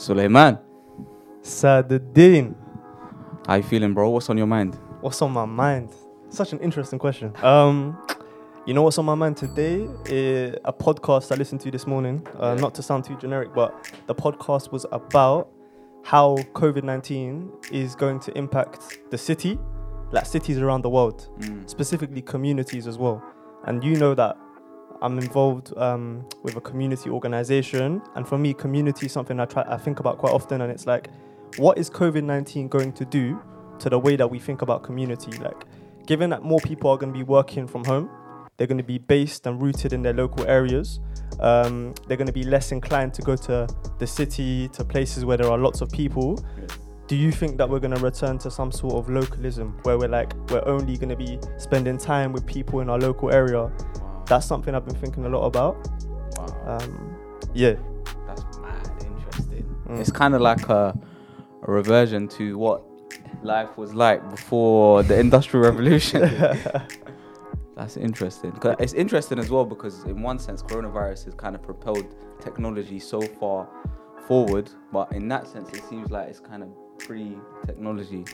Suleiman, Saduddin, how you feeling, bro? What's on your mind? what's on my mind? Such an interesting question. Um, you know what's on my mind today? Eh, a podcast I listened to this morning. Uh. Not to sound too generic, but the podcast was about how COVID nineteen is going to impact the city, like cities around the world, Mm. specifically communities as well. And you know that I'm involved um, with a community organization, and for me, community is something I try I think about quite often. And it's like, what is COVID nineteen going to do to the way that we think about community? Like, given that more people are going to be working from home, they're going to be based and rooted in their local areas. Um, they're going to be less inclined to go to the city, to places where there are lots of people. Do you think that we're going to return to some sort of localism where we're like, we're only going to be spending time with people in our local area? Wow. That's something I've been thinking a lot about. wow. Um, yeah. That's mad interesting. Mm. It's kind of like a, a reversion to what life was like before the Industrial Revolution. That's interesting. It's interesting as well because, in one sense, coronavirus has kind of propelled technology so far forward, but in that sense, it seems like it's kind of pre-technology.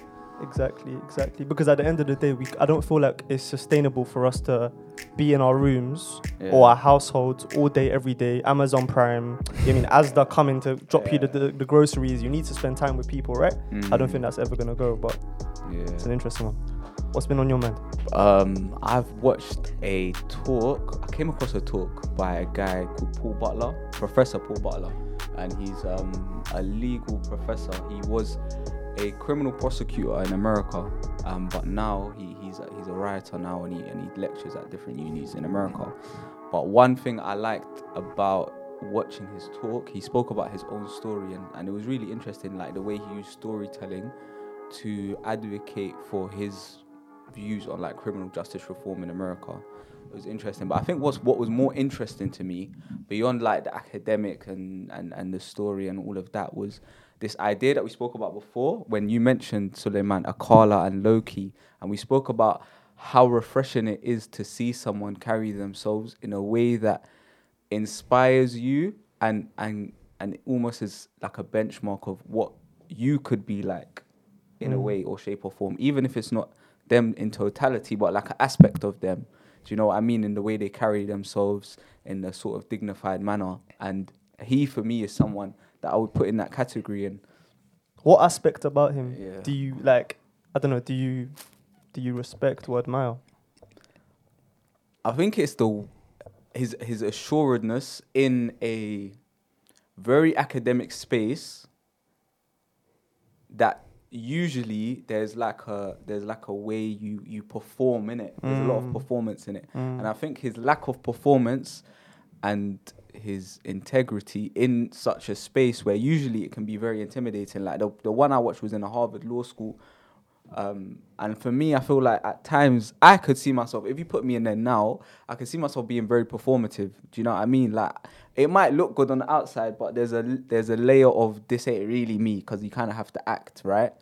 Exactly, exactly. Because at the end of the day, we I don't feel like it's sustainable for us to be in our rooms Yeah. or our households all day, every day. Amazon Prime. I mean, as they're coming to drop you the, the, the groceries, you need to spend time with people, right? I don't Mm, think that's ever gonna go, but Yeah. it's an interesting one. What's been on your mind? Um, I've watched a talk. I came across a talk by a guy called Paul Butler, Professor Paul Butler, and he's um, a legal professor. He was a criminal prosecutor in America, um, but now he, he's a, he's a writer now, and he and he lectures at different unis in America. But one thing I liked about watching his talk, he spoke about his own story, and, and it was really interesting, like the way he used storytelling to advocate for his views on like criminal justice reform in America. It was interesting, but I think what's what was more interesting to me beyond like the academic and and and the story and all of that was this idea that we spoke about before when you mentioned Suleiman Akala and Loki, and we spoke about how refreshing it is to see someone carry themselves in a way that inspires you and and and almost is like a benchmark of what you could be like in a Mm. way or shape or form, even if it's not them in totality, but like an aspect of them. Do you know what I mean? In the way they carry themselves in a sort of dignified manner. And he, for me, is someone that I would put in that category. And What aspect about him Yeah. do you like? I don't know. Do you do you respect or admire? I think it's the his his assuredness in a very academic space that usually there's like a there's like a way you you perform in it. There's a lot of Mm. performance in it. Mm. And I think his lack of performance and his integrity in such a space where usually it can be very intimidating. Like the, the one I watched was in a Harvard Law School. Um, and for me, I feel like at times I could see myself, if you put me in there now, I could see myself being very performative. Do you know what I mean? Like it might look good on the outside, but there's a there's a layer of this ain't really me because you kind of have to act, right?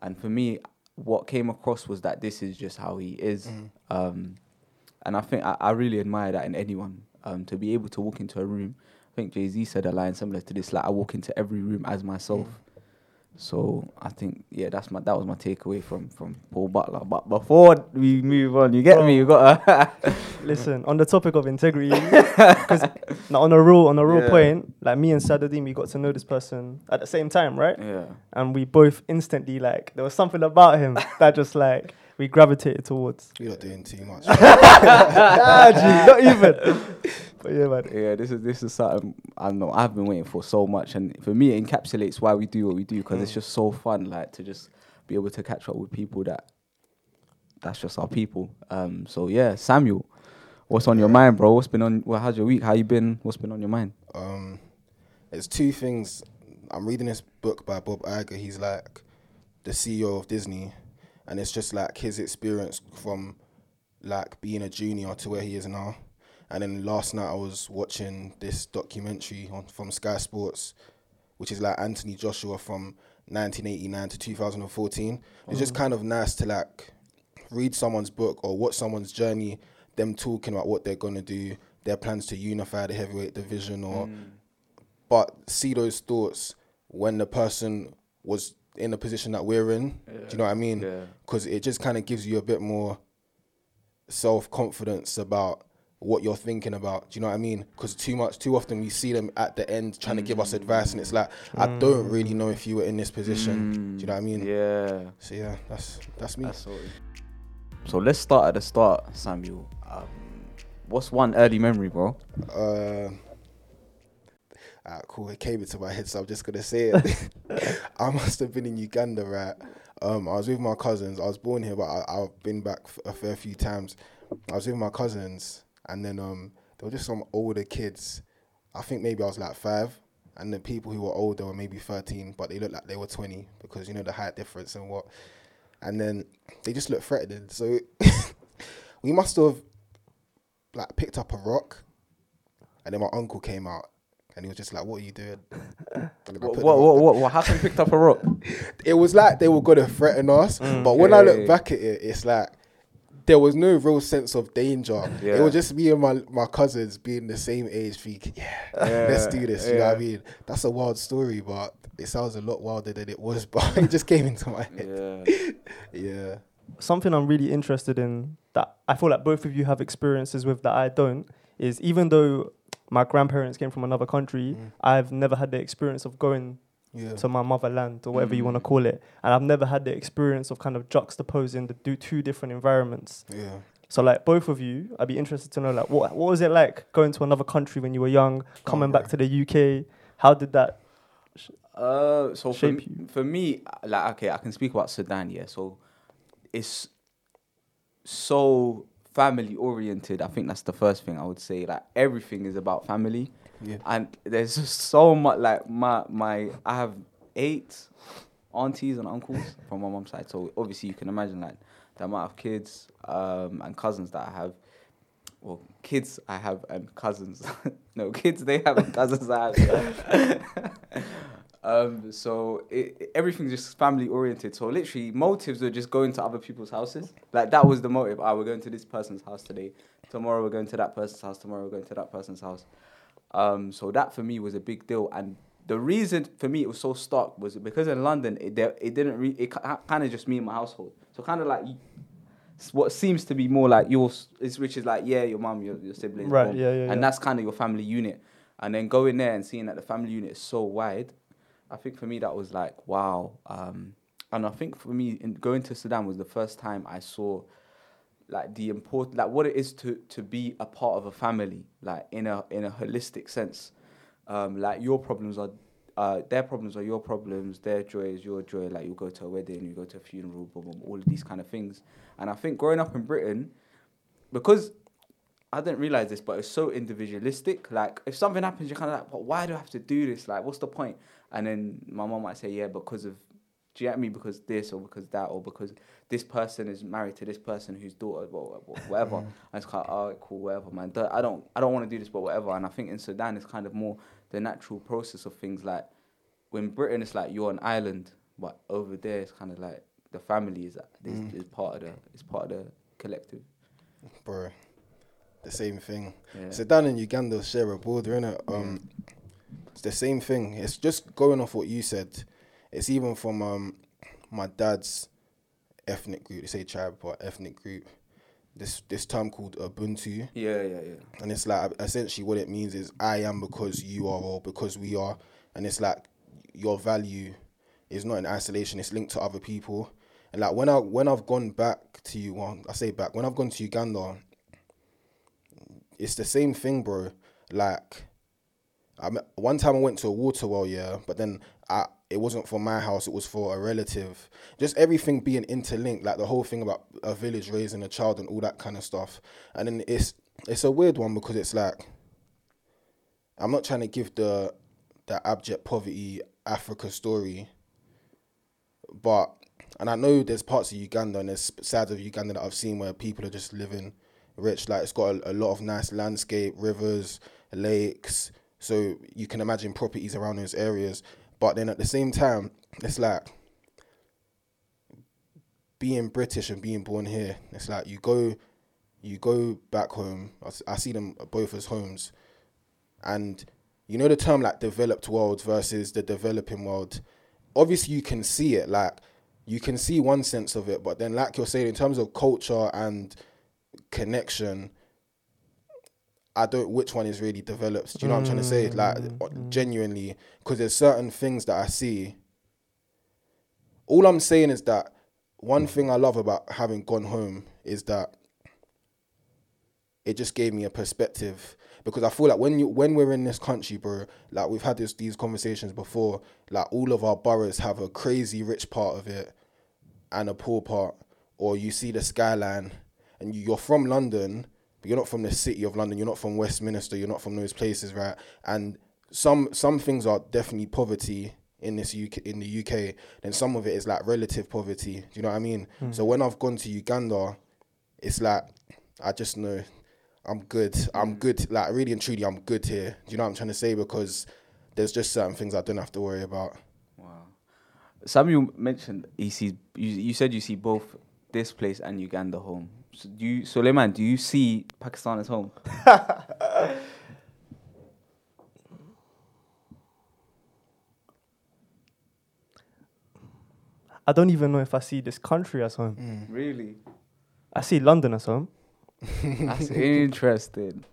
And for me, what came across was that this is just how he is. Um, and I think I, I really admire that in anyone um, to be able to walk into a room. I think Jay Z said a line similar to this, like I walk into every room as myself. So I think yeah, that's my that was my takeaway from from Paul Butler. But before we move on, you get me? You got to. Listen, on the topic of integrity, because now on a real on a real Yeah. point, like me and Saduddin, we got to know this person at the same time, right? yeah. And we both instantly like there was something about him that just like we gravitated towards. You're not doing too much. ah, gee, not even. But yeah, man. Yeah, this is this is something I don't know I've been waiting for so much, and for me it encapsulates why we do what we do because it's just so fun, like to just be able to catch up with people that that's just our people. Um, so yeah, Samuel, what's on your mind, bro? What's been on? Well, how's your week? How you been? What's been on your mind? Um, there's two things. I'm reading this book by Bob Iger. He's like the CEO of Disney, and it's just like his experience from like being a junior to where he is now. And then last night I was watching this documentary on from Sky Sports, which is like Anthony Joshua from 1989 to 2014. It's just mm. kind of nice to like read someone's book or watch someone's journey, them talking about what they're gonna do, their plans to unify the heavyweight division, or mm. but see those thoughts when the person was in the position that we're in. Do you know what I mean? Yeah. Because it just kind of gives you a bit more self confidence about what you're thinking about. Do you know what I mean? Because too much, too often we see them at the end trying to give us advice, and it's like I don't really know if you were in this position. Do you know what I mean? Yeah. So yeah, that's that's me. That's. So let's start at the start, Samuel. Um, what's one early memory, bro? Uh, ah, cool. It came into my head, so I'm just gonna say it. I must have been in Uganda, right? Um, I was with my cousins. I was born here, but I, I've been back a fair few times. I was with my cousins, and then um, there were just some older kids. I think maybe I was like five, and the people who were older were maybe thirteen, but they looked like they were twenty because you know the height difference and what. And then they just looked threatening. So we must have like picked up a rock and then my uncle came out and he was just like, What are you doing? And then I What, what, what, what, what happened? Picked up a rock. It was like they were gonna threaten us. Mm, but when I look back at it, it's like there was no real sense of danger. It was just me and my, my cousins being the same age thinking, Yeah, let's do this. You know what I mean? That's a wild story, but it sounds a lot wilder than it was, but it just came into my head. Yeah. Yeah. something I'm really interested in that I feel like both of you have experiences with that I don't is even though my grandparents came from another country, Mm. I've never had the experience of going Yeah. to my motherland or whatever you want to Mm. call it, and I've never had the experience of kind of juxtaposing the do two different environments. yeah. So like both of you, I'd be interested to know like what what was it like going to another country when you were young, coming back to the UK? How did that? Uh, so for Shape me, for me, like okay, I can speak about Sudan. Yeah, so it's so family oriented. I think that's the first thing I would say. Like everything is about family, Yeah. and there's just so much. Like my my, I have eight aunties and uncles from my mom's side. So obviously you can imagine like the amount of kids um, and cousins that I have. Well, kids I have and cousins. no, kids they have and cousins I have. um, so it, everything's just family oriented. So literally, motives were just going to other people's houses. Like that was the motive. Ah, we're going to this person's house today. Tomorrow we're going to that person's house. Tomorrow we're going to that person's house. Um, so that for me was a big deal. And the reason for me it was so stark was because in London it it didn't re- it kind of just me and my household. So kind of like what seems to be more like yours is which is like yeah your mum your, your siblings Right, boom. yeah, yeah, and yeah. that's kind of your family unit. And then going there and seeing that the family unit is so wide, I think for me that was like wow. Um, and I think for me in going to Sudan was the first time I saw like the important like what it is to to be a part of a family like in a in a holistic sense um like your problems are uh their problems are your problems their joy is your joy like you go to a wedding you go to a funeral boom, boom, all of these kind of things and i think growing up in britain because I didn't realize this, but it's so individualistic. Like, if something happens, you're kind of like, well, why do I have to do this? Like, what's the point? And then my mom might say, yeah, because of, do you get me? Because this or because that or because this person is married to this person whose daughter, well, well, whatever. Mm-hmm. and it's kind of, oh, cool, whatever, man. I don't, I don't want to do this, but whatever. And I think in Sudan, it's kind of more the natural process of things. Like, when Britain, it's like you're an island, but over there, it's kind of like the family is is, mm. is part of the, is part of the collective. Bro. The same thing. Yeah. Sudan and Uganda share a border, innit? Um, mm. It's the same thing. It's just going off what you said. It's even from um, my dad's ethnic group. They say tribe, but ethnic group. This this term called Ubuntu, Yeah, yeah, yeah. and it's like essentially what it means is I am because you are, or because we are, and it's like your value is not in isolation. It's linked to other people, and like when I when I've gone back to you, well, I say back when I've gone to Uganda, it's the same thing, bro. Like, I one time I went to a water well, yeah, but then I it wasn't for my house; it was for a relative. Just everything being interlinked, like the whole thing about a village raising a child and all that kind of stuff. And then it's it's a weird one because it's like I'm not trying to give the the abject poverty Africa story, but and I know there's parts of Uganda and there's sides of Uganda that I've seen where people are just living rich. Like it's got a, a lot of nice landscape, rivers, lakes. So you can imagine properties around those areas. But then at the same time, it's like being British and being born here. It's like you go, you go back home. I see them both as homes, and you know the term like developed world versus the developing world. Obviously, you can see it. Like you can see one sense of it, but then, like you're saying, in terms of culture and connection, I don't which one is really developed. Do you know what I'm trying to say? Like mm, uh, mm. genuinely, because there's certain things that I see. All I'm saying is that one thing I love about having gone home is that it just gave me a perspective because I feel like when you when we're in this country, bro, like we've had this these conversations before, like all of our boroughs have a crazy rich part of it and a poor part, or you see the skyline and you, you're from London, but you're not from the city of London, you're not from Westminster, you're not from those places, right? And some some things are definitely poverty in this UK in the UK, then some of it is like relative poverty. Do you know what I mean? Hmm. So when I've gone to Uganda, it's like I just know I'm good. I'm hmm. good. Like really and truly, I'm good here. Do you know what I'm trying to say? Because there's just certain things I don't have to worry about. Wow. Samuel mentioned he sees. You, you said you see both this place and Uganda home. So do you, Suleiman? Do you see Pakistan as home? I don't even know if I see this country as home. Mm. Really? I see London as home. That's interesting.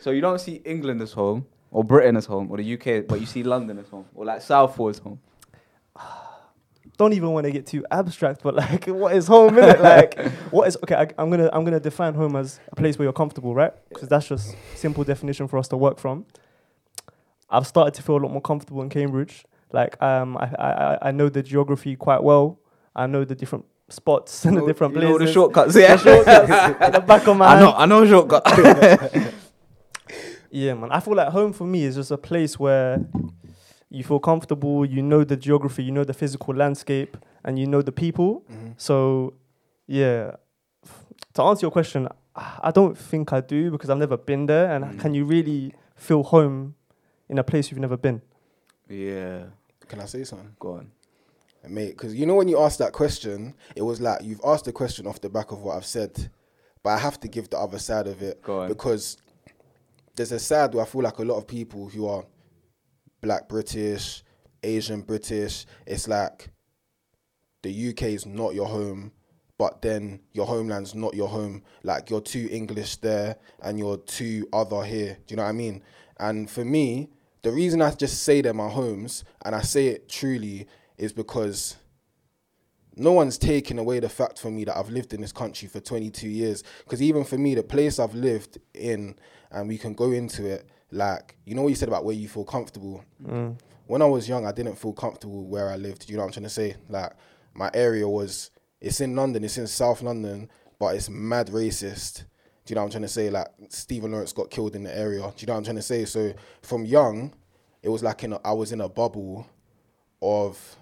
So you don't see England as home, or Britain as home, or the UK, but you see London as home, or like Southall as home. Don't even want to get too abstract, but like, what is home? Innit? Like, what is okay? I, I'm gonna I'm gonna define home as a place where you're comfortable, right? Because that's just simple definition for us to work from. I've started to feel a lot more comfortable in Cambridge. Like, um, I I, I- know the geography quite well. I know the different spots and the different you places. know the shortcuts. Yeah, shortcuts at the back of my I hand. know. I know shortcut. Yeah, man. I feel like home for me is just a place where you feel comfortable, you know the geography, you know the physical landscape, and you know the people. So, yeah. F- To answer your question, I I don't think I do because I've never been there. And Mm. can you really feel home in a place you've never been? yeah. Can I say something? Go on. mate because you know when you asked that question it was like you've asked the question off the back of what i've said but i have to give the other side of it Go on. because there's a side where i feel like a lot of people who are black british asian british it's like the uk is not your home but then your homeland's not your home. Like you're too english there and you're too other here. Do you know what i mean? And for me the reason i just say they're my homes and i say it truly is because no one's taken away the fact from me that I've lived in this country for 22 years. Because even for me, the place I've lived in, and we can go into it, like, you know what you said about where you feel comfortable? Mm. When I was young, I didn't feel comfortable where I lived. Do you know what I'm trying to say? Like, my area was, it's in London, it's in South London, but it's mad racist. Do you know what I'm trying to say? Like, Stephen Lawrence got killed in the area. Do you know what I'm trying to say? So, from young, it was like in a, I was in a bubble of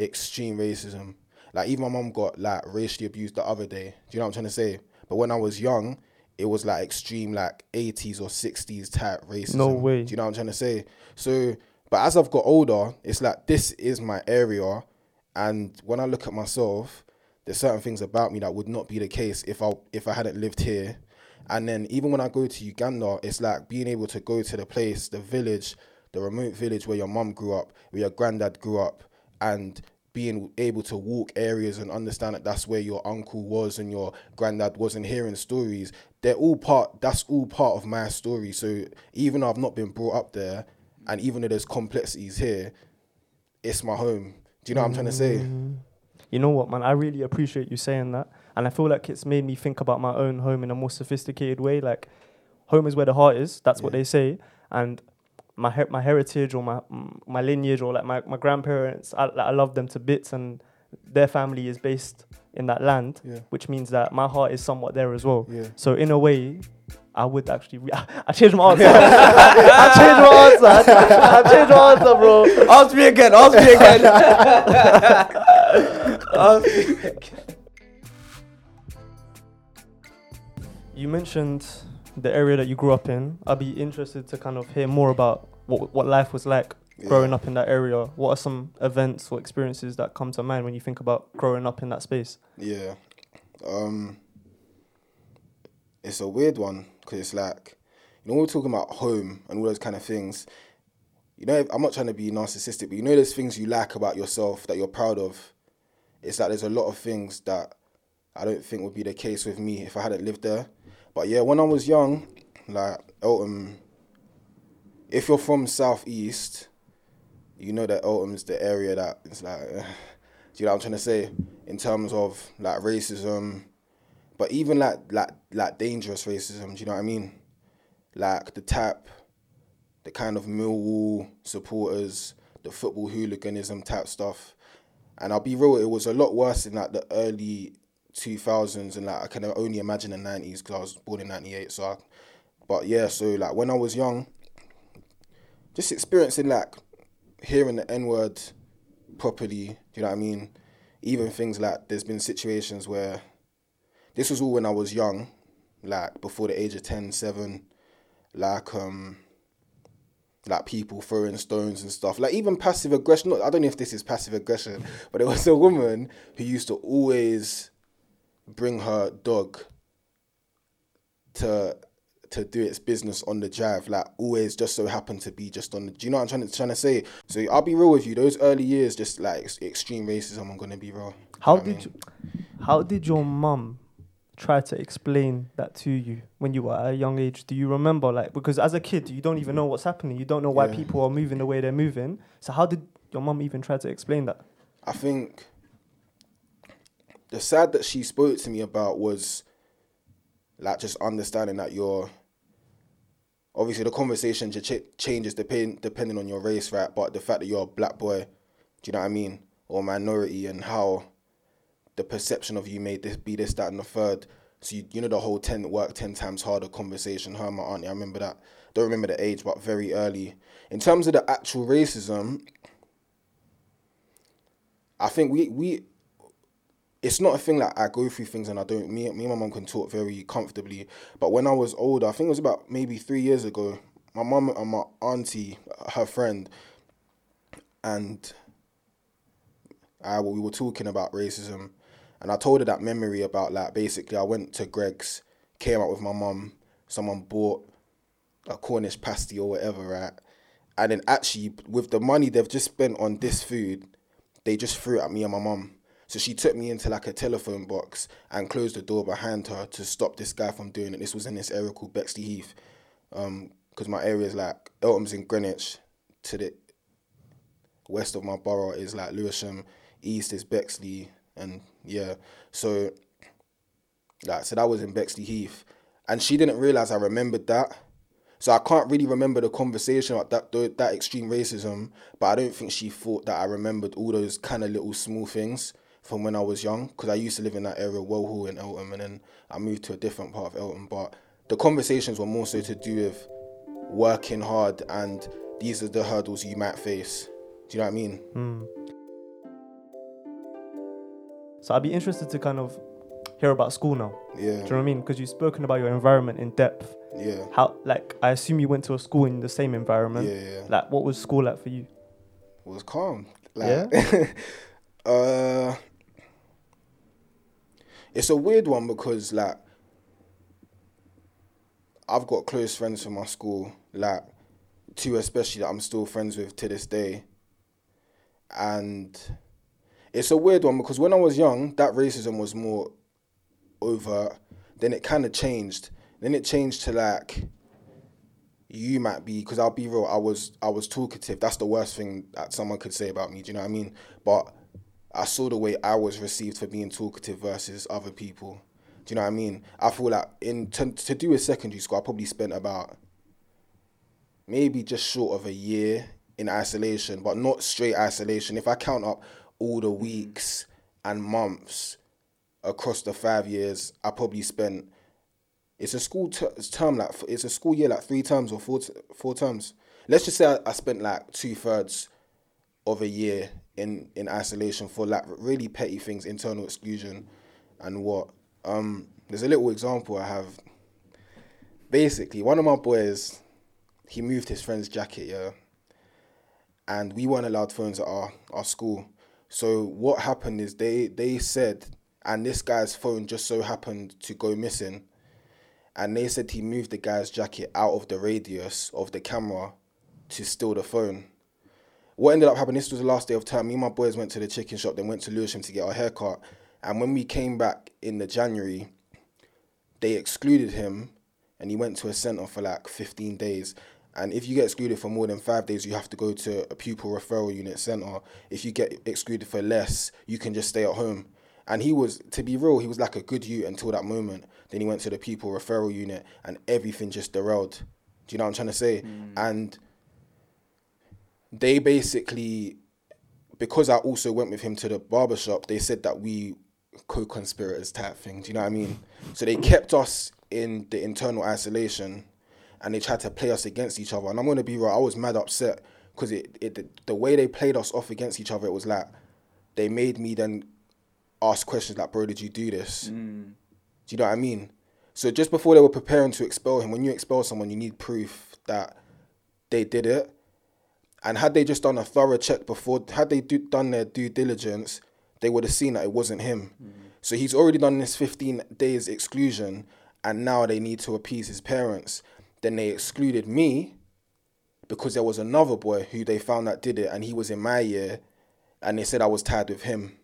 extreme racism. Like even my mom got like racially abused the other day. Do you know what I'm trying to say? But when I was young, it was like extreme like 80s or 60s type racism. No way. Do you know what I'm trying to say? So, but as I've got older, it's like this is my area, and when I look at myself, there's certain things about me that would not be the case if I if I hadn't lived here. And then even when I go to Uganda, it's like being able to go to the place, the village, the remote village where your mum grew up, where your granddad grew up, and being able to walk areas and understand that that's where your uncle was and your granddad was and hearing stories they're all part that's all part of my story so even though i've not been brought up there and even though there's complexities here it's my home do you know what i'm trying to say mm-hmm. You know what, man? I really appreciate you saying that. And I feel like it's made me think about my own home in a more sophisticated way. Like, home is where the heart is. That's what they say. And my her- my heritage or my mm, my lineage or like my, my grandparents, I, like, I love them to bits. And their family is based in that land, Yeah. which means that my heart is somewhat there as well. yeah So in a way, I would actually. Re- I changed my answer. I changed my answer. I changed my answer, bro. Ask me again. Ask me again. Ask me again. You mentioned the area that you grew up in. I'd be interested to kind of hear more about what what life was like growing up in that area. What are some events or experiences that come to mind when you think about growing up in that space? Yeah. Um it's a weird one because it's like you know, we're talking about home and all those kind of things. You know, I'm not trying to be narcissistic, but you know, there's things you like about yourself that you're proud of. It's like there's a lot of things that I don't think would be the case with me if I hadn't lived there. But yeah, when I was young, like Eltham, if you're from southeast, you know that Eltham's the area that it's like, do you know what I'm trying to say? In terms of like racism, but even like like like dangerous racism. Do you know what I mean? Like the tap, the kind of Millwall supporters, the football hooliganism type stuff. And I'll be real, it was a lot worse in like the early 2000s and like I can only imagine the 90s because I was born in 98. So, I, but yeah, so like when I was young, just experiencing like hearing the N word properly, do you know what I mean? Even things like there's been situations where this was all when I was young, like before the age of 10, 7, like um like people throwing stones and stuff. Like even passive aggression. Not, I don't know if this is passive aggression, but it was a woman who used to always bring her dog to to do its business on the drive. Like always, just so happened to be just on the. Do you know what I'm trying to trying to say? So I'll be real with you. Those early years, just like extreme racism. I'm gonna be real. How you did you, how did your mum try to explain that to you when you were at a young age? Do you remember like because as a kid you don't even know what's happening. You don't know why yeah. people are moving the way they're moving. So how did your mum even try to explain that? I think the sad that she spoke to me about was like just understanding that you're obviously the conversation ch- changes depend, depending on your race, right? But the fact that you're a black boy, do you know what I mean, or minority, and how the perception of you may this be this, that, and the third. So you, you know the whole ten work ten times harder conversation. Her and my auntie, I remember that. Don't remember the age, but very early. In terms of the actual racism, I think we we it's not a thing like I go through things and I don't. Me, me and my mum can talk very comfortably. But when I was older, I think it was about maybe three years ago. My mum and my auntie, her friend, and I we were talking about racism, and I told her that memory about like basically I went to Greggs, came out with my mum. Someone bought a Cornish pasty or whatever, right? And then actually, with the money they've just spent on this food, they just threw it at me and my mum so she took me into like a telephone box and closed the door behind her to stop this guy from doing it. This was in this area called Bexleyheath. Because um, my area is like Eltham's in Greenwich, to the west of my borough is like Lewisham, east is Bexley, and yeah. So, like, so that was in Bexleyheath. And she didn't realize I remembered that. So I can't really remember the conversation about that that extreme racism, but I don't think she thought that I remembered all those kind of little small things from when I was young because I used to live in that area, Well Hall in Eltham, and then I moved to a different part of Eltham. But the conversations were more so to do with working hard and these are the hurdles you might face. Do you know what I mean? Mm. So I'd be interested to kind of hear about school now. Yeah. Do you know what I mean? Because you've spoken about your environment in depth. Yeah. How like I assume you went to a school in the same environment. Yeah, yeah. Like what was school like for you? It was calm. Like, yeah. uh it's a weird one because like I've got close friends from my school, like two especially that I'm still friends with to this day. And it's a weird one because when I was young, that racism was more overt. Then it kind of changed. Then it changed to like you might be because I'll be real. I was I was talkative. That's the worst thing that someone could say about me. Do you know what I mean? But I saw the way I was received for being talkative versus other people. Do you know what I mean? I feel like in to, to do a secondary school, I probably spent about maybe just short of a year in isolation, but not straight isolation. If I count up all the weeks and months across the five years, I probably spent. It's a school ter- term like it's a school year like three terms or four t- four terms. Let's just say I, I spent like two thirds of a year in in isolation for like really petty things, internal exclusion, and what. Um, there's a little example I have. Basically, one of my boys, he moved his friend's jacket, yeah, and we weren't allowed phones at our our school. So what happened is they they said, and this guy's phone just so happened to go missing, and they said he moved the guy's jacket out of the radius of the camera to steal the phone. What ended up happening? This was the last day of term. Me and my boys went to the chicken shop, then went to Lewisham to get our haircut. And when we came back in the January, they excluded him, and he went to a centre for like 15 days. And if you get excluded for more than five days, you have to go to a pupil referral unit centre. If you get excluded for less, you can just stay at home. And he was, to be real, he was like a good youth until that moment. Then he went to the pupil referral unit, and everything just derailed. Do you know what I'm trying to say? Mm. And they basically, because I also went with him to the barber shop, they said that we co-conspirators type thing. Do you know what I mean? So they kept us in the internal isolation, and they tried to play us against each other. And I'm gonna be real, I was mad upset because it, it the, the way they played us off against each other, it was like they made me then ask questions like, "Bro, did you do this?" Mm. Do you know what I mean? So just before they were preparing to expel him, when you expel someone, you need proof that they did it. And had they just done a thorough check before, had they do, done their due diligence, they would have seen that it wasn't him. So he's already done this 15 days exclusion, and now they need to appease his parents. Then they excluded me because there was another boy who they found that did it, and he was in my year, and they said I was tied with him.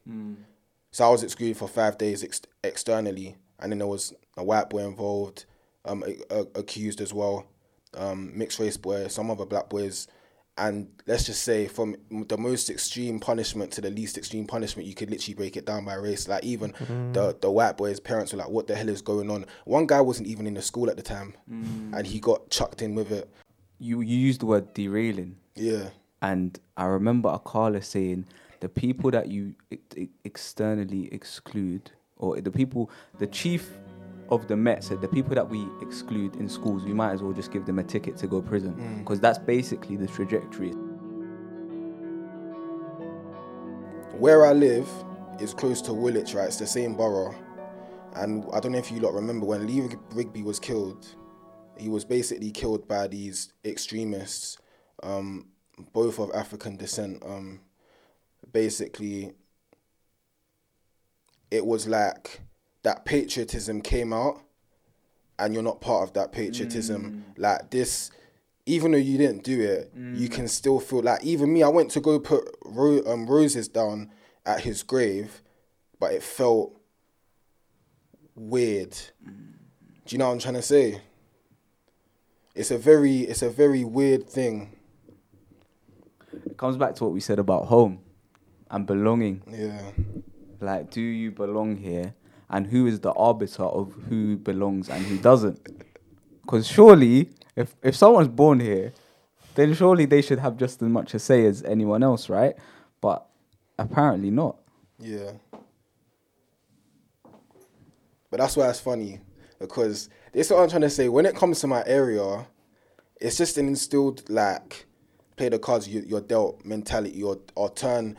So I was excluded for five days ex- externally, and then there was a white boy involved, um, a- a- accused as well, um, mixed race boy, some other black boys, and let's just say from the most extreme punishment to the least extreme punishment, you could literally break it down by race. Like even mm. the the white boy's parents were like, "What the hell is going on?" One guy wasn't even in the school at the time, mm. and he got chucked in with it. You you used the word derailing. Yeah, And I remember Akala saying the people that you ex- ex- externally exclude, or the people, the chief of the Met said the people that we exclude in schools, we might as well just give them a ticket to go prison because that's basically the trajectory. where I live is close to Woolwich, right? It's the same borough. And I don't know if you lot remember when Lee Rig- Rigby was killed, he was basically killed by these extremists, um, both of African descent. Um, basically, it was like that patriotism came out, and you're not part of that patriotism. Like this, even though you didn't do it, you can still feel like even me. I went to go put ro- um, roses down at his grave, but it felt weird. Do you know what I'm trying to say? It's a very, it's a very weird thing. It comes back to what we said about home and belonging. Yeah, Like, do you belong here? And who is the arbiter of who belongs and who doesn't? Because surely, if if someone's born here, then surely they should have just as much a say as anyone else, right? But apparently not. yeah. But that's why it's funny because this is what I'm trying to say. When it comes to my area, it's just an instilled like play the cards you, you're dealt mentality or or turn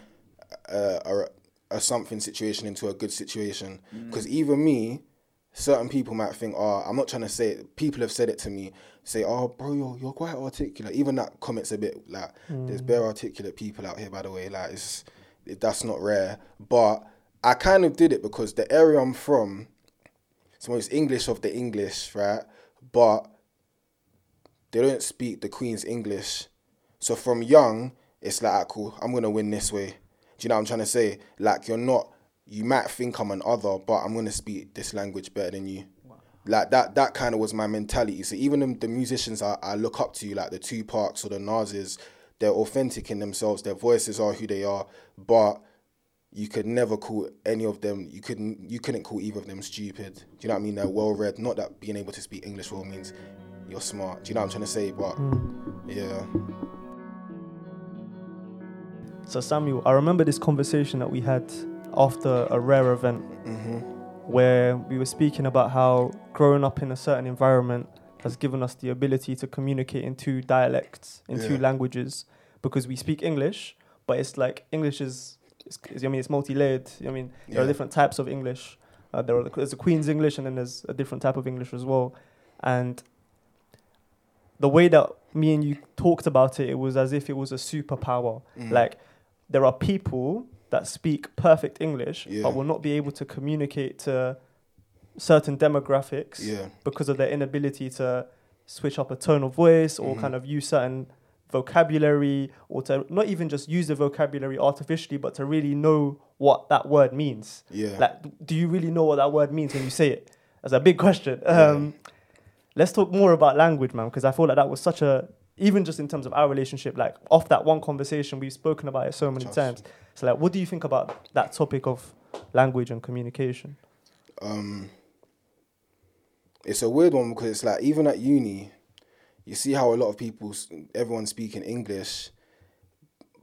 uh, a, a something situation into a good situation. Mm. Because even me, certain people might think, oh, I'm not trying to say it. People have said it to me. Say, oh, bro, you're, you're quite articulate. Even that comment's a bit like, there's mm. bare articulate people out here, by the way. Like, it's it, that's not rare. But I kind of did it because the area I'm from, it's most English of the English, right? But they don't speak the Queen's English. So from young, it's like, ah, cool, I'm gonna win this way. Do you know what I'm trying to say? Like you're not you might think I'm an other, but I'm gonna speak this language better than you. Like that that kind of was my mentality. So even the, the musicians I, I look up to, like the Tupacs or the Nas's, they're authentic in themselves. Their voices are who they are, but you could never call any of them. You couldn't. You couldn't call either of them stupid. Do you know what I mean? They're well read. Not that being able to speak English well means you're smart. Do you know what I'm trying to say? But hmm. yeah, So Samuel, I remember this conversation that we had after a rare event where we were speaking about how growing up in a certain environment has given us the ability to communicate in two dialects, in two languages, because we speak English, but it's like English is, is, is I mean, it's multi-layered. I mean, there are different types of English. Uh, there are, there's a Queen's English, and then there's a different type of English as well. And the way that me and you talked about it, it was as if it was a superpower. Mm. Like there are people that speak perfect English Yeah. but will not be able to communicate to certain demographics Yeah. because of their inability to switch up a tone of voice or Mhm. kind of use certain vocabulary or to not even just use the vocabulary artificially but to really know what that word means Yeah. like do you really know what that word means when you say it that's a big question Yeah. um let's talk more about language man because i feel like that was such a even just in terms of our relationship like off that one conversation we've spoken about it so many times so like what do you think about that topic of language and communication um, it's a weird one because it's like even at uni, you see how a lot of people, everyone speaking English,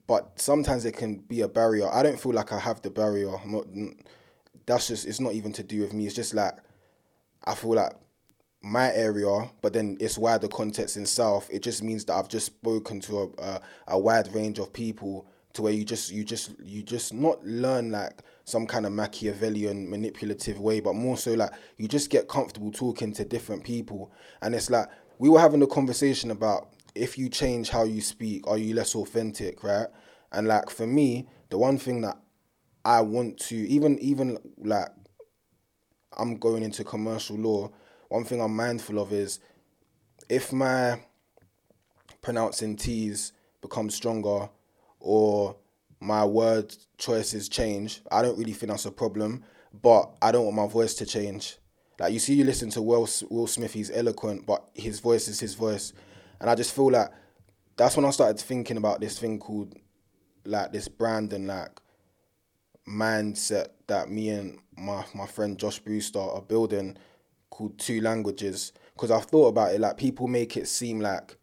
but sometimes it can be a barrier. I don't feel like I have the barrier. I'm not, that's just it's not even to do with me. It's just like I feel like my area, but then it's wider context in South. It just means that I've just spoken to a, a, a wide range of people to where you just you just you just not learn like some kind of Machiavellian manipulative way, but more so like you just get comfortable talking to different people, and it's like we were having a conversation about if you change how you speak, are you less authentic, right? And like for me, the one thing that I want to even even like I'm going into commercial law, one thing I'm mindful of is if my pronouncing T's become stronger or my word choices change, I don't really think that's a problem, but I don't want my voice to change. Like you see, you listen to Will, Will Smith, he's eloquent, but his voice is his voice. And I just feel like that's when I started thinking about this thing called like this brand and like mindset that me and my, my friend Josh Brewster are building called Two Languages. Because I've thought about it, like people make it seem like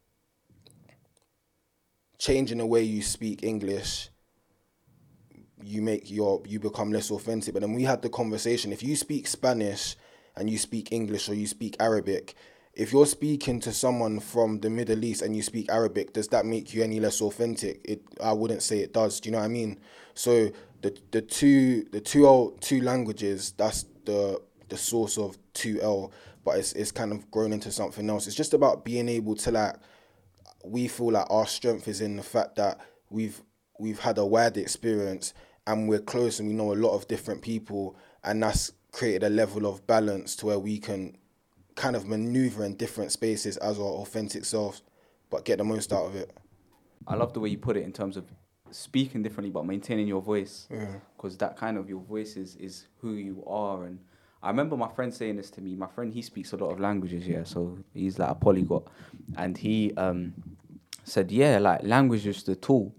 changing the way you speak English, you make your you become less authentic. But then we had the conversation. If you speak Spanish and you speak English or you speak Arabic, if you're speaking to someone from the Middle East and you speak Arabic, does that make you any less authentic? It I wouldn't say it does. Do you know what I mean? So the the two the two old two languages that's the the source of two L, but it's it's kind of grown into something else. It's just about being able to like we feel like our strength is in the fact that we've we've had a wide experience and we're close and we know a lot of different people and that's created a level of balance to where we can kind of maneuver in different spaces as our authentic selves but get the most out of it. I love the way you put it in terms of speaking differently but maintaining your voice. Yeah. Because that kind of your voice is, is who you are and I remember my friend saying this to me. My friend he speaks a lot of languages, yeah, so he's like a polyglot, and he um, said, yeah, like language is the tool.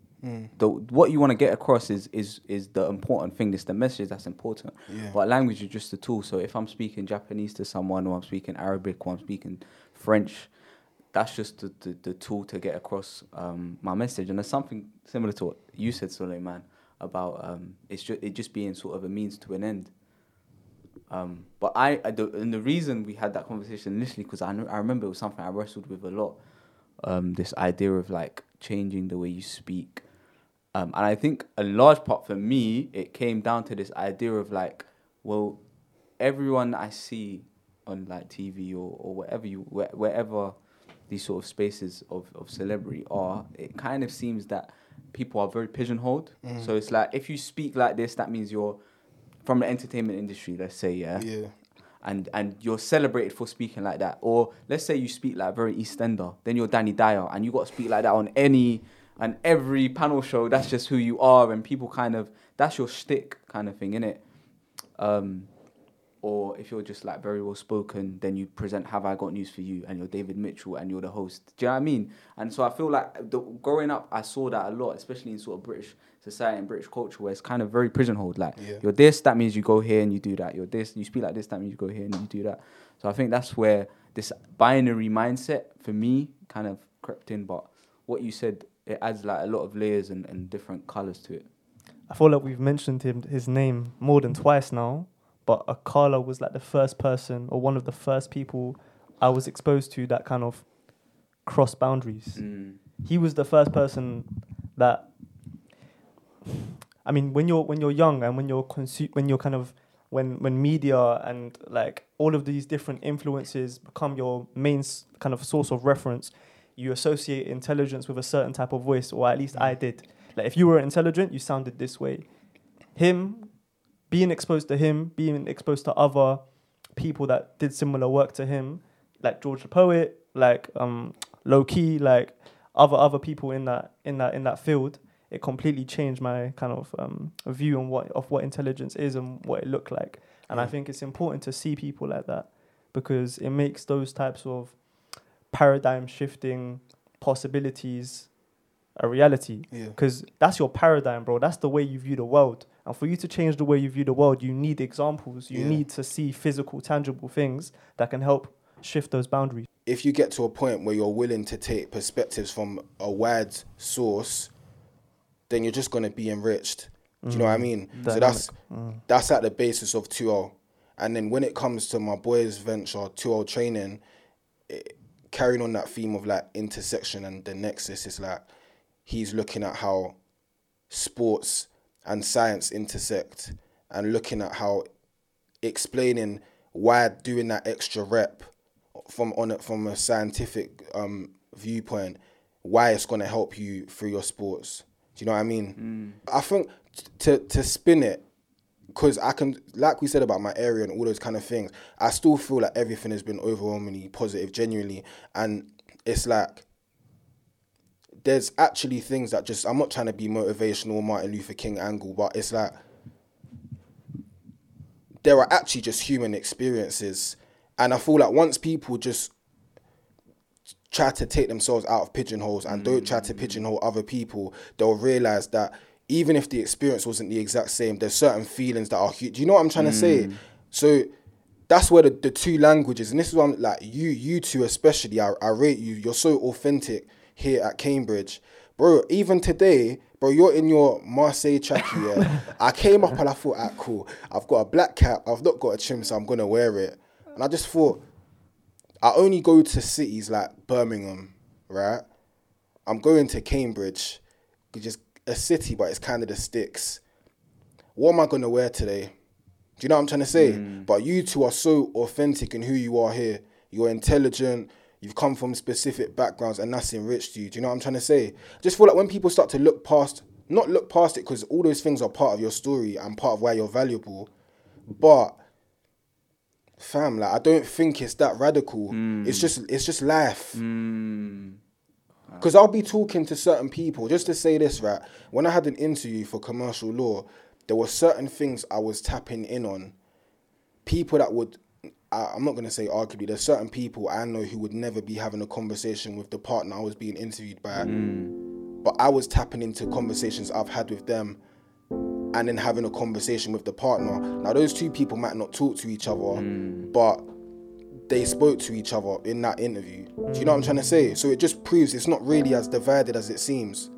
The what you want to get across is is is the important thing. It's the message that's important. Yeah. But language is just a tool. So if I'm speaking Japanese to someone, or I'm speaking Arabic, or I'm speaking French, that's just the, the, the tool to get across um, my message. And there's something similar to what you said, Suleiman, about um, it's just it just being sort of a means to an end. Um, but I, I the, and the reason we had that conversation initially because I, I remember it was something I wrestled with a lot. Um, this idea of like changing the way you speak, um, and I think a large part for me it came down to this idea of like, well, everyone I see on like TV or, or whatever you where, wherever these sort of spaces of, of celebrity are, it kind of seems that people are very pigeonholed. So it's like if you speak like this, that means you're from the entertainment industry, let's say, yeah, yeah and and you're celebrated for speaking like that. Or let's say you speak like very EastEnder, then you're Danny Dyer, and you got to speak like that on any and every panel show. That's just who you are, and people kind of that's your shtick kind of thing, innit? Um, or if you're just like very well spoken, then you present "Have I Got News for You?" and you're David Mitchell and you're the host. Do you know what I mean? And so I feel like the, growing up, I saw that a lot, especially in sort of British society and British culture, where it's kind of very pigeonholed. Like Yeah. you're this, that means you go here and you do that. You're this, you speak like this, that means you go here and you do that. So I think that's where this binary mindset for me kind of crept in. But what you said, it adds like a lot of layers and, and different colors to it. I feel like we've mentioned him his name more than twice now, but Akala was like the first person or one of the first people I was exposed to that kind of cross boundaries. Mm. He was the first person that I mean when you're when you're young and when you're consu- when you're kind of when when media and like all of these different influences become your main s- kind of source of reference, you associate intelligence with a certain type of voice, or at least I did. Like if you were intelligent, you sounded this way. Him, being exposed to him, being exposed to other people that did similar work to him, like George the poet, like um, Loki, like other other people in that in that in that field. It completely changed my kind of um, view on what of what intelligence is and what it looked like. And I think it's important to see people like that because it makes those types of paradigm shifting possibilities a reality Yeah. because that's your paradigm bro that's the way you view the world and for you to change the way you view the world you need examples you Yeah. need to see physical tangible things that can help shift those boundaries if you get to a point where you're willing to take perspectives from a wide source, then you're just gonna be enriched. Do you know what I mean? So that's that's at the basis of 2 And then when it comes to my boys' venture, 2 training, it, carrying on that theme of like intersection and the nexus is like he's looking at how sports and science intersect and looking at how explaining why doing that extra rep from on it from a scientific um, viewpoint, why it's gonna help you through your sports. Do you know what I mean? Mm. I think t- to to spin it, because I can, like we said about my area and all those kind of things, I still feel like everything has been overwhelmingly positive, genuinely, and it's like there's actually things that just I'm not trying to be motivational Martin Luther King angle, but it's like there are actually just human experiences. And I feel like once people just try to take themselves out of pigeonholes and don't try to pigeonhole other people, they'll realize that even if the experience wasn't the exact same, there's certain feelings that are huge. Do you know what I'm trying to say? So that's where the, the two languages, and this is what I'm like, you, you two especially, I, I rate you. You're so authentic here at Cambridge. Bro, even today, bro, you're in your Marseille trackie, yeah. I came up and I thought, ah, cool. I've got a black cap, I've not got a trim, so I'm gonna wear it. And I just thought, I only go to cities like Birmingham, right? I'm going to Cambridge, which is a city, but it's kind of the sticks. What am I gonna wear today? Do you know what I'm trying to say? Mm. But you two are so authentic in who you are here. You're intelligent. You've come from specific backgrounds, and that's enriched you. Do you know what I'm trying to say? I just feel like when people start to look past, not look past it, because all those things are part of your story and part of why you're valuable, but fam, like I don't think it's that radical. Hmm. It's just it's just life. Hmm. Because I'll be talking to certain people, just to say this, right? When I had an interview for commercial law, there were certain things I was tapping in on. People that would, I, I'm not going to say arguably, there's certain people I know who would never be having a conversation with the partner I was being interviewed by. Hmm. But I was tapping into conversations I've had with them and then having a conversation with the partner. Now, those two people might not talk to each other, hmm. but they spoke to each other in that interview. Do you know what I'm trying to say? So it just proves it's not really as divided as it seems.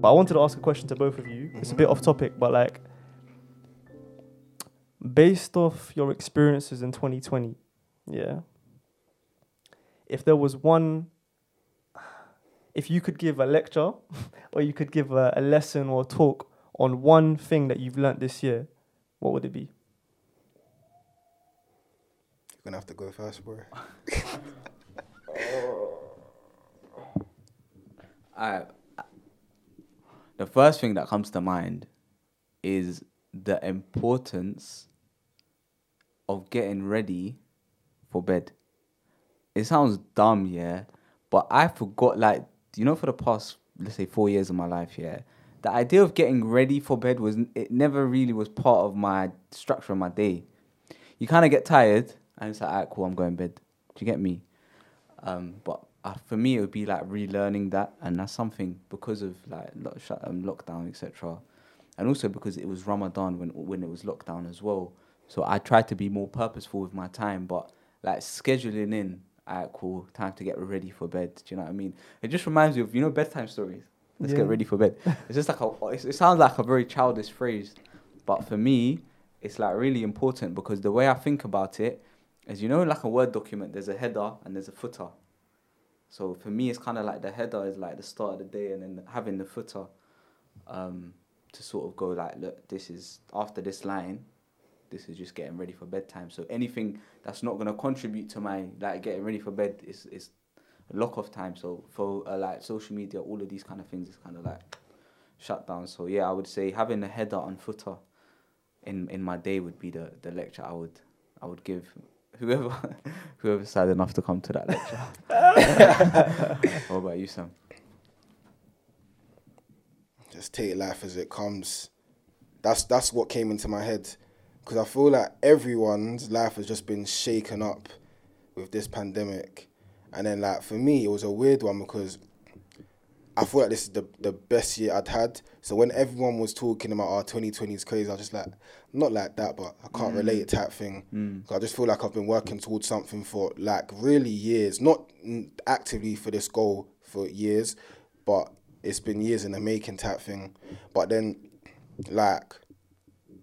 But I wanted to ask a question to both of you. It's a bit off topic, but like, based off your experiences in 2020, yeah. If there was one, if you could give a lecture, or you could give a, a lesson or a talk on one thing that you've learnt this year, what would it be? You're gonna have to go first, bro. I, the first thing that comes to mind is the importance of getting ready for bed. It sounds dumb, yeah, but I forgot, like, you know, for the past, let's say, four years of my life, yeah, the idea of getting ready for bed was, it never really was part of my structure of my day. You kind of get tired, and it's like, alright, cool, I'm going to bed. Do you get me? Um, but uh, for me, it would be like relearning that, and that's something because of like lo- um, lockdown, etc. And also because it was Ramadan when when it was lockdown as well. So I tried to be more purposeful with my time, but like scheduling in, alright, cool, time to get ready for bed. Do you know what I mean? It just reminds me of you know bedtime stories. Let's Yeah. get ready for bed. It's just like a, it sounds like a very childish phrase, but for me, it's like really important because the way I think about it is, you know, like a word document, there's a header and there's a footer. So for me, it's kind of like the header is like the start of the day, and then having the footer um, to sort of go like, look, this is after this line, this is just getting ready for bedtime. So anything that's not gonna contribute to my like getting ready for bed is is lock off time. So for uh, like social media, all of these kind of things is kind of like shut down. So yeah, I would say having a header and footer in in my day would be the the lecture I would I would give whoever whoever sad enough to come to that lecture. what about you, Sam? just take life as it comes. That's that's what came into my head, because I feel like everyone's life has just been shaken up with this pandemic, and then like for me it was a weird one because I feel like this is the the best year I'd had. So when everyone was talking about our 2020 is crazy, I was just like not like that, but I can't relate to type thing. 'Cause I just feel like I've been working towards something for like really years, not mm, actively for this goal for years, but it's been years in the making type thing. But then, like,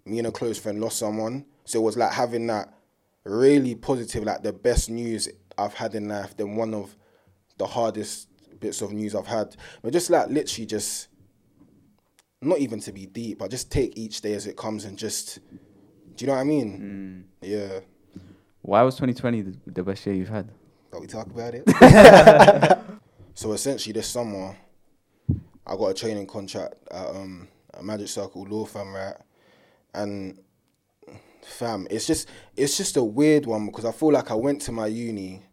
me and a close friend lost someone, so it was like having that really positive, like the best news I've had in life. Then one of the hardest bits of news I've had, but just like literally just not even to be deep, but just take each day as it comes and just, do you know what I mean? Yeah. Why was 2020 the, the best year you've had? But we talk about it. so essentially, this summer, I got a training contract at um, a Magic Circle law firm, right? And fam, it's just it's just a weird one because I feel like I went to my uni,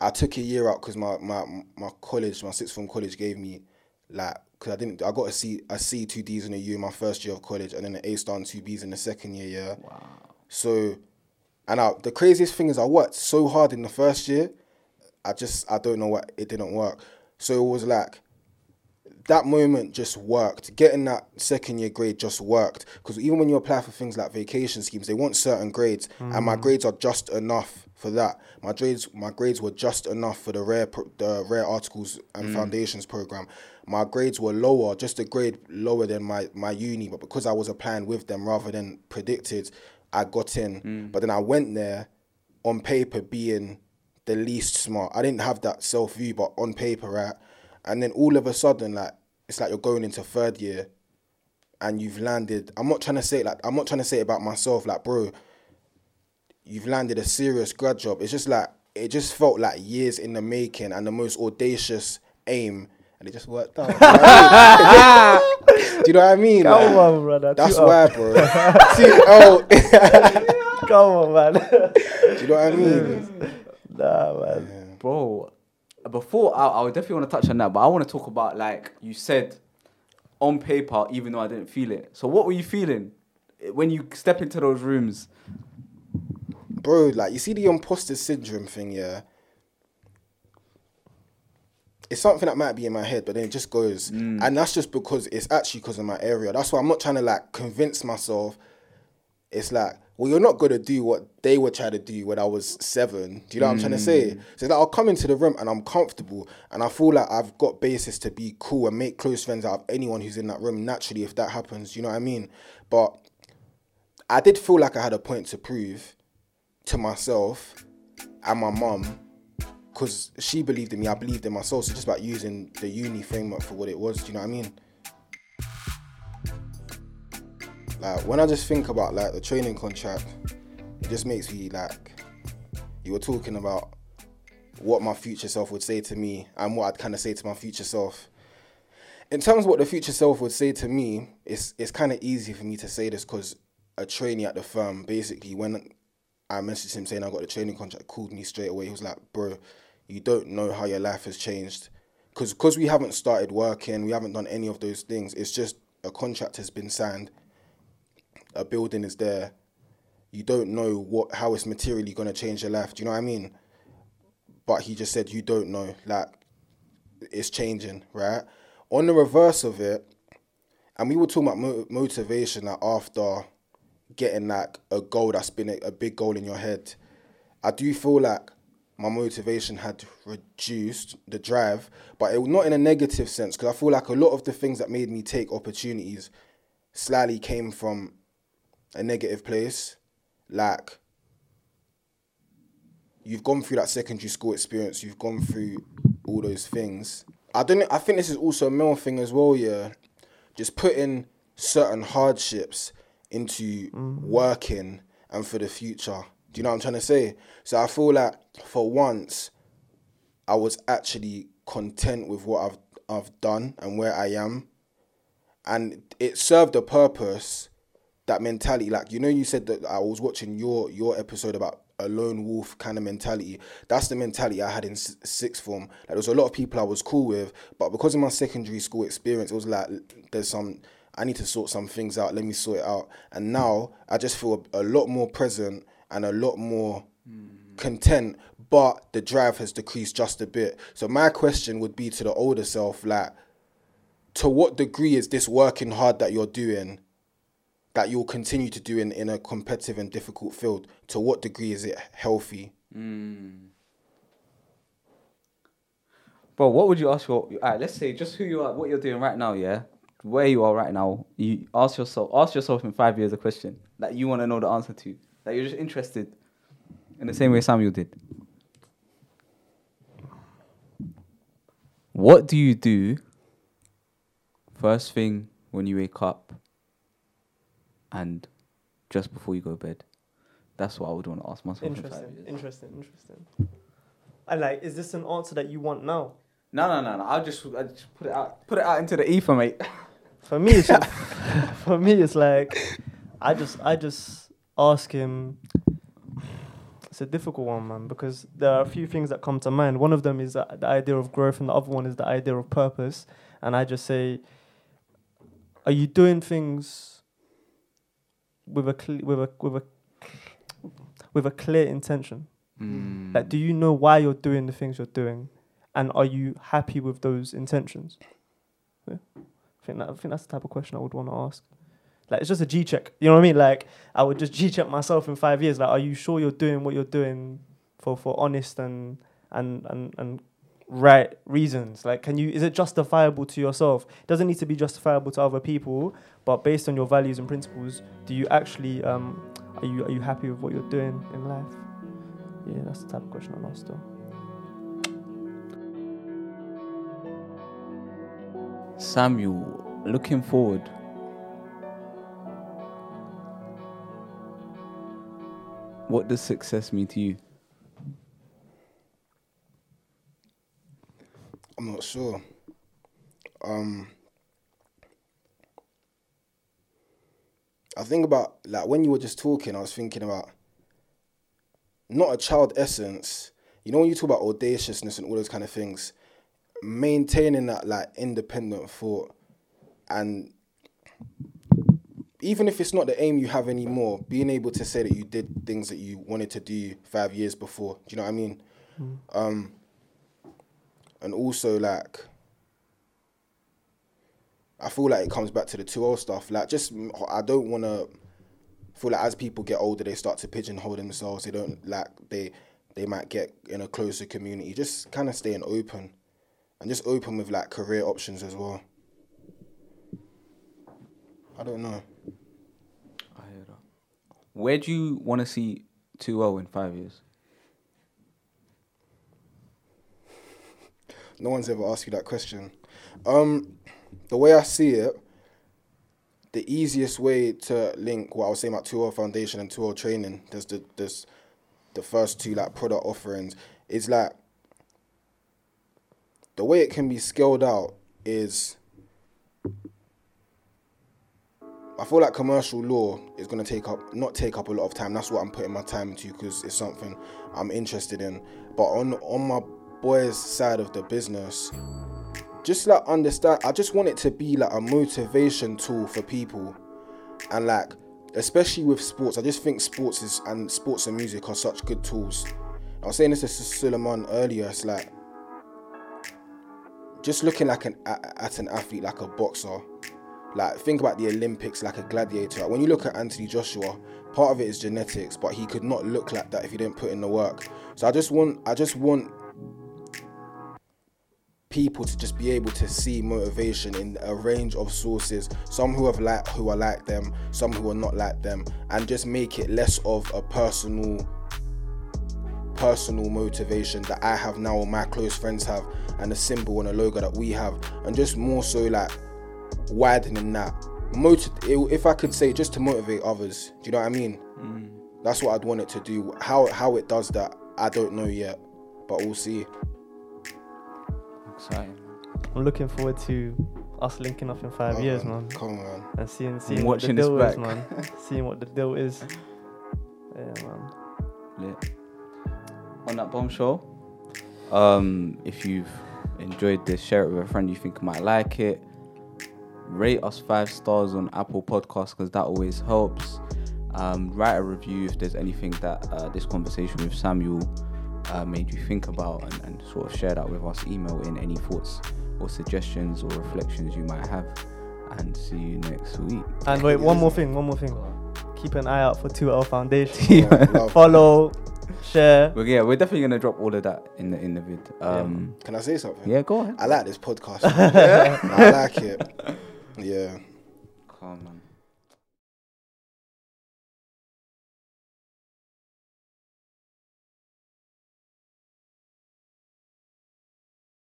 I took a year out because my, my my college, my sixth form college gave me like because I didn't I got a C a C two D's in a U in my first year of college and then an A star and two B's in the second year, yeah. Wow. So, and I, the craziest thing is I worked so hard in the first year. I just I don't know what it didn't work. So it was like that moment just worked. Getting that second year grade just worked because even when you apply for things like vacation schemes, they want certain grades, and my mm. grades are just enough for that. My grades my grades were just enough for the rare pro- the rare articles and mm. foundations program. My grades were lower, just a grade lower than my my uni, but because I was applying with them rather than predicted, I got in. Mm. But then I went there on paper being the least smart. I didn't have that self view, but on paper, right? And then all of a sudden, like it's like you're going into third year, and you've landed. I'm not trying to say like I'm not trying to say it about myself, like bro. You've landed a serious grad job. It's just like it just felt like years in the making and the most audacious aim, and it just worked out. Do you know what I mean? Come Like, on, brother. That's up. why, bro. See, oh, Come on, man. do you know what I mean? nah, man. Bro, before I, I would definitely want to touch on that, but I want to talk about like you said on paper, even though I didn't feel it. So what were you feeling when you step into those rooms? bro, like you see the imposter syndrome thing, yeah. It's something that might be in my head, but then it just goes, mm. and that's just because it's actually because of my area. That's why I'm not trying to like convince myself. It's like, well, you're not gonna do what they were trying to do when I was seven. Do you know what I'm trying to say? Mm. So that I'll come into the room and I'm comfortable, and I feel like I've got basis to be cool and make close friends out of anyone who's in that room. Naturally, if that happens, you know what I mean. But I did feel like I had a point to prove to myself and my mum because she believed in me, I believed in myself. So just about using the uni framework for what it was. Do you know what I mean? Like when I just think about like the training contract, it just makes me like you were talking about what my future self would say to me and what I'd kind of say to my future self. In terms of what the future self would say to me, it's it's kind of easy for me to say this because a trainee at the firm basically when I messaged him saying I got the training contract, called me straight away. He was like, "Bro, you don't know how your life has changed, because because we haven't started working, we haven't done any of those things. It's just a contract has been signed, a building is there. You don't know what how it's materially gonna change your life. Do you know what I mean? But he just said you don't know, like it's changing, right? On the reverse of it, and we were talking about mo- motivation like after getting like a goal that's been a, a big goal in your head. I do feel like my motivation had reduced the drive, but it not in a negative sense because I feel like a lot of the things that made me take opportunities slightly came from a negative place, like you've gone through that secondary school experience, you've gone through all those things. I don't. I think this is also a male thing as well. Yeah, just putting certain hardships into mm. working and for the future. Do you know what I'm trying to say? So I feel like for once, I was actually content with what I've I've done and where I am, and it served a purpose that mentality. Like you know, you said that I was watching your your episode about a lone wolf kind of mentality. That's the mentality I had in sixth form. Like there was a lot of people I was cool with, but because of my secondary school experience, it was like there's some. I need to sort some things out. Let me sort it out. And now I just feel a, a lot more present and a lot more content. But the drive has decreased just a bit. So my question would be to the older self, like, to what degree is this working hard that you're doing? That you'll continue to do in, in a competitive and difficult field, to what degree is it healthy? Hmm. Bro, what would you ask your? Alright, let's say just who you are, what you're doing right now, yeah. Where you are right now, you ask yourself, ask yourself in five years a question that you want to know the answer to, that you're just interested, in the same way Samuel did. What do you do first thing when you wake up, and just before you go to bed? That's what I would want to ask myself in five Interesting, years. interesting, interesting. And like, is this an answer that you want now? No, no, no, no. I'll just, I'll just put it out, put it out into the ether, mate. For me, it's just, for me, it's like, I just, I just ask him. It's a difficult one, man, because there are a few things that come to mind. One of them is the, the idea of growth, and the other one is the idea of purpose. And I just say, are you doing things with a cle with a with a with a clear intention? Mm. Like, do you know why you're doing the things you're doing, and are you happy with those intentions? Yeah. I think that, I think that's the type of question I would want to ask. Like, it's just a G check. You know what I mean? Like, I would just G check myself in five years. Like, are you sure you're doing what you're doing for for honest and and and and right reasons? Like, can you? Is it justifiable to yourself? It doesn't need to be justifiable to other people, but based on your values and principles, do you actually um are you are you happy with what you're doing in life? Yeah, that's the type of question I'll ask though. Samuel, looking forward. What does success mean to you? I'm not sure. Um, I think about like when you were just talking, I was thinking about not a child essence. You know when you talk about audaciousness and all those kind of things, maintaining that like independent thought, and even if it's not the aim you have anymore, being able to say that you did things that you wanted to do five years before. Do you know what I mean? Um, and also like I feel like it comes back to the 2 stuff. Like just I don't want to feel like as people get older they start to pigeonhole themselves. They don't like they they might get in a closer community. Just kind of staying open and just open with like career options as well. I don't know. I hear that. Where do you want to see 2 in five years? No one's ever asked you that question. Um, the way I see it, the easiest way to link what I was saying about 2 Foundation and 2 Training, there's the there's the first two like product offerings, is like the way it can be scaled out is I feel like commercial law is gonna take up not take up a lot of time. That's what I'm putting my time into because it's something I'm interested in. But on on my boys' side of the business, just like understand. I just want it to be like a motivation tool for people, and like especially with sports. I just think sports is and sports and music are such good tools. I was saying this to Suleiman earlier. It's like just looking like an at, an athlete, like a boxer. Like think about the Olympics, like a gladiator. When you look at Anthony Joshua, part of it is genetics, but he could not look like that if he didn't put in the work. So I just want, I just want people to just be able to see motivation in a range of sources. Some who have like who are like them, some who are not like them, and just make it less of a personal personal motivation that I have now or my close friends have and a symbol and a logo that we have and just more so like widening that. Moti- if I could say just to motivate others do you know what I mean? Mm. That's what I'd want it to do. How how it does that I don't know yet but we'll see Exciting. I'm looking forward to us linking up in five Oh, years, man, Come on, man. and seeing seeing what the watching this deal is, man. seeing what the deal is. Yeah, man. Lit. On that bombshell, um, if you've enjoyed this, share it with a friend you think might like it. Rate us five stars on Apple Podcasts because that always helps. Um, write a review if there's anything that uh, this conversation with Samuel uh, made you think about and, and sort of share that with us. Email in any thoughts or suggestions or reflections you might have. And see you next week. And wait, one more thing, one more thing. Keep an eye out for 2L Foundation. Yeah. Follow, share. But yeah, we're definitely gonna drop all of that in the in the vid. Um, Can I say something? yeah, go ahead. I like this podcast. I like it. Yeah. Come on.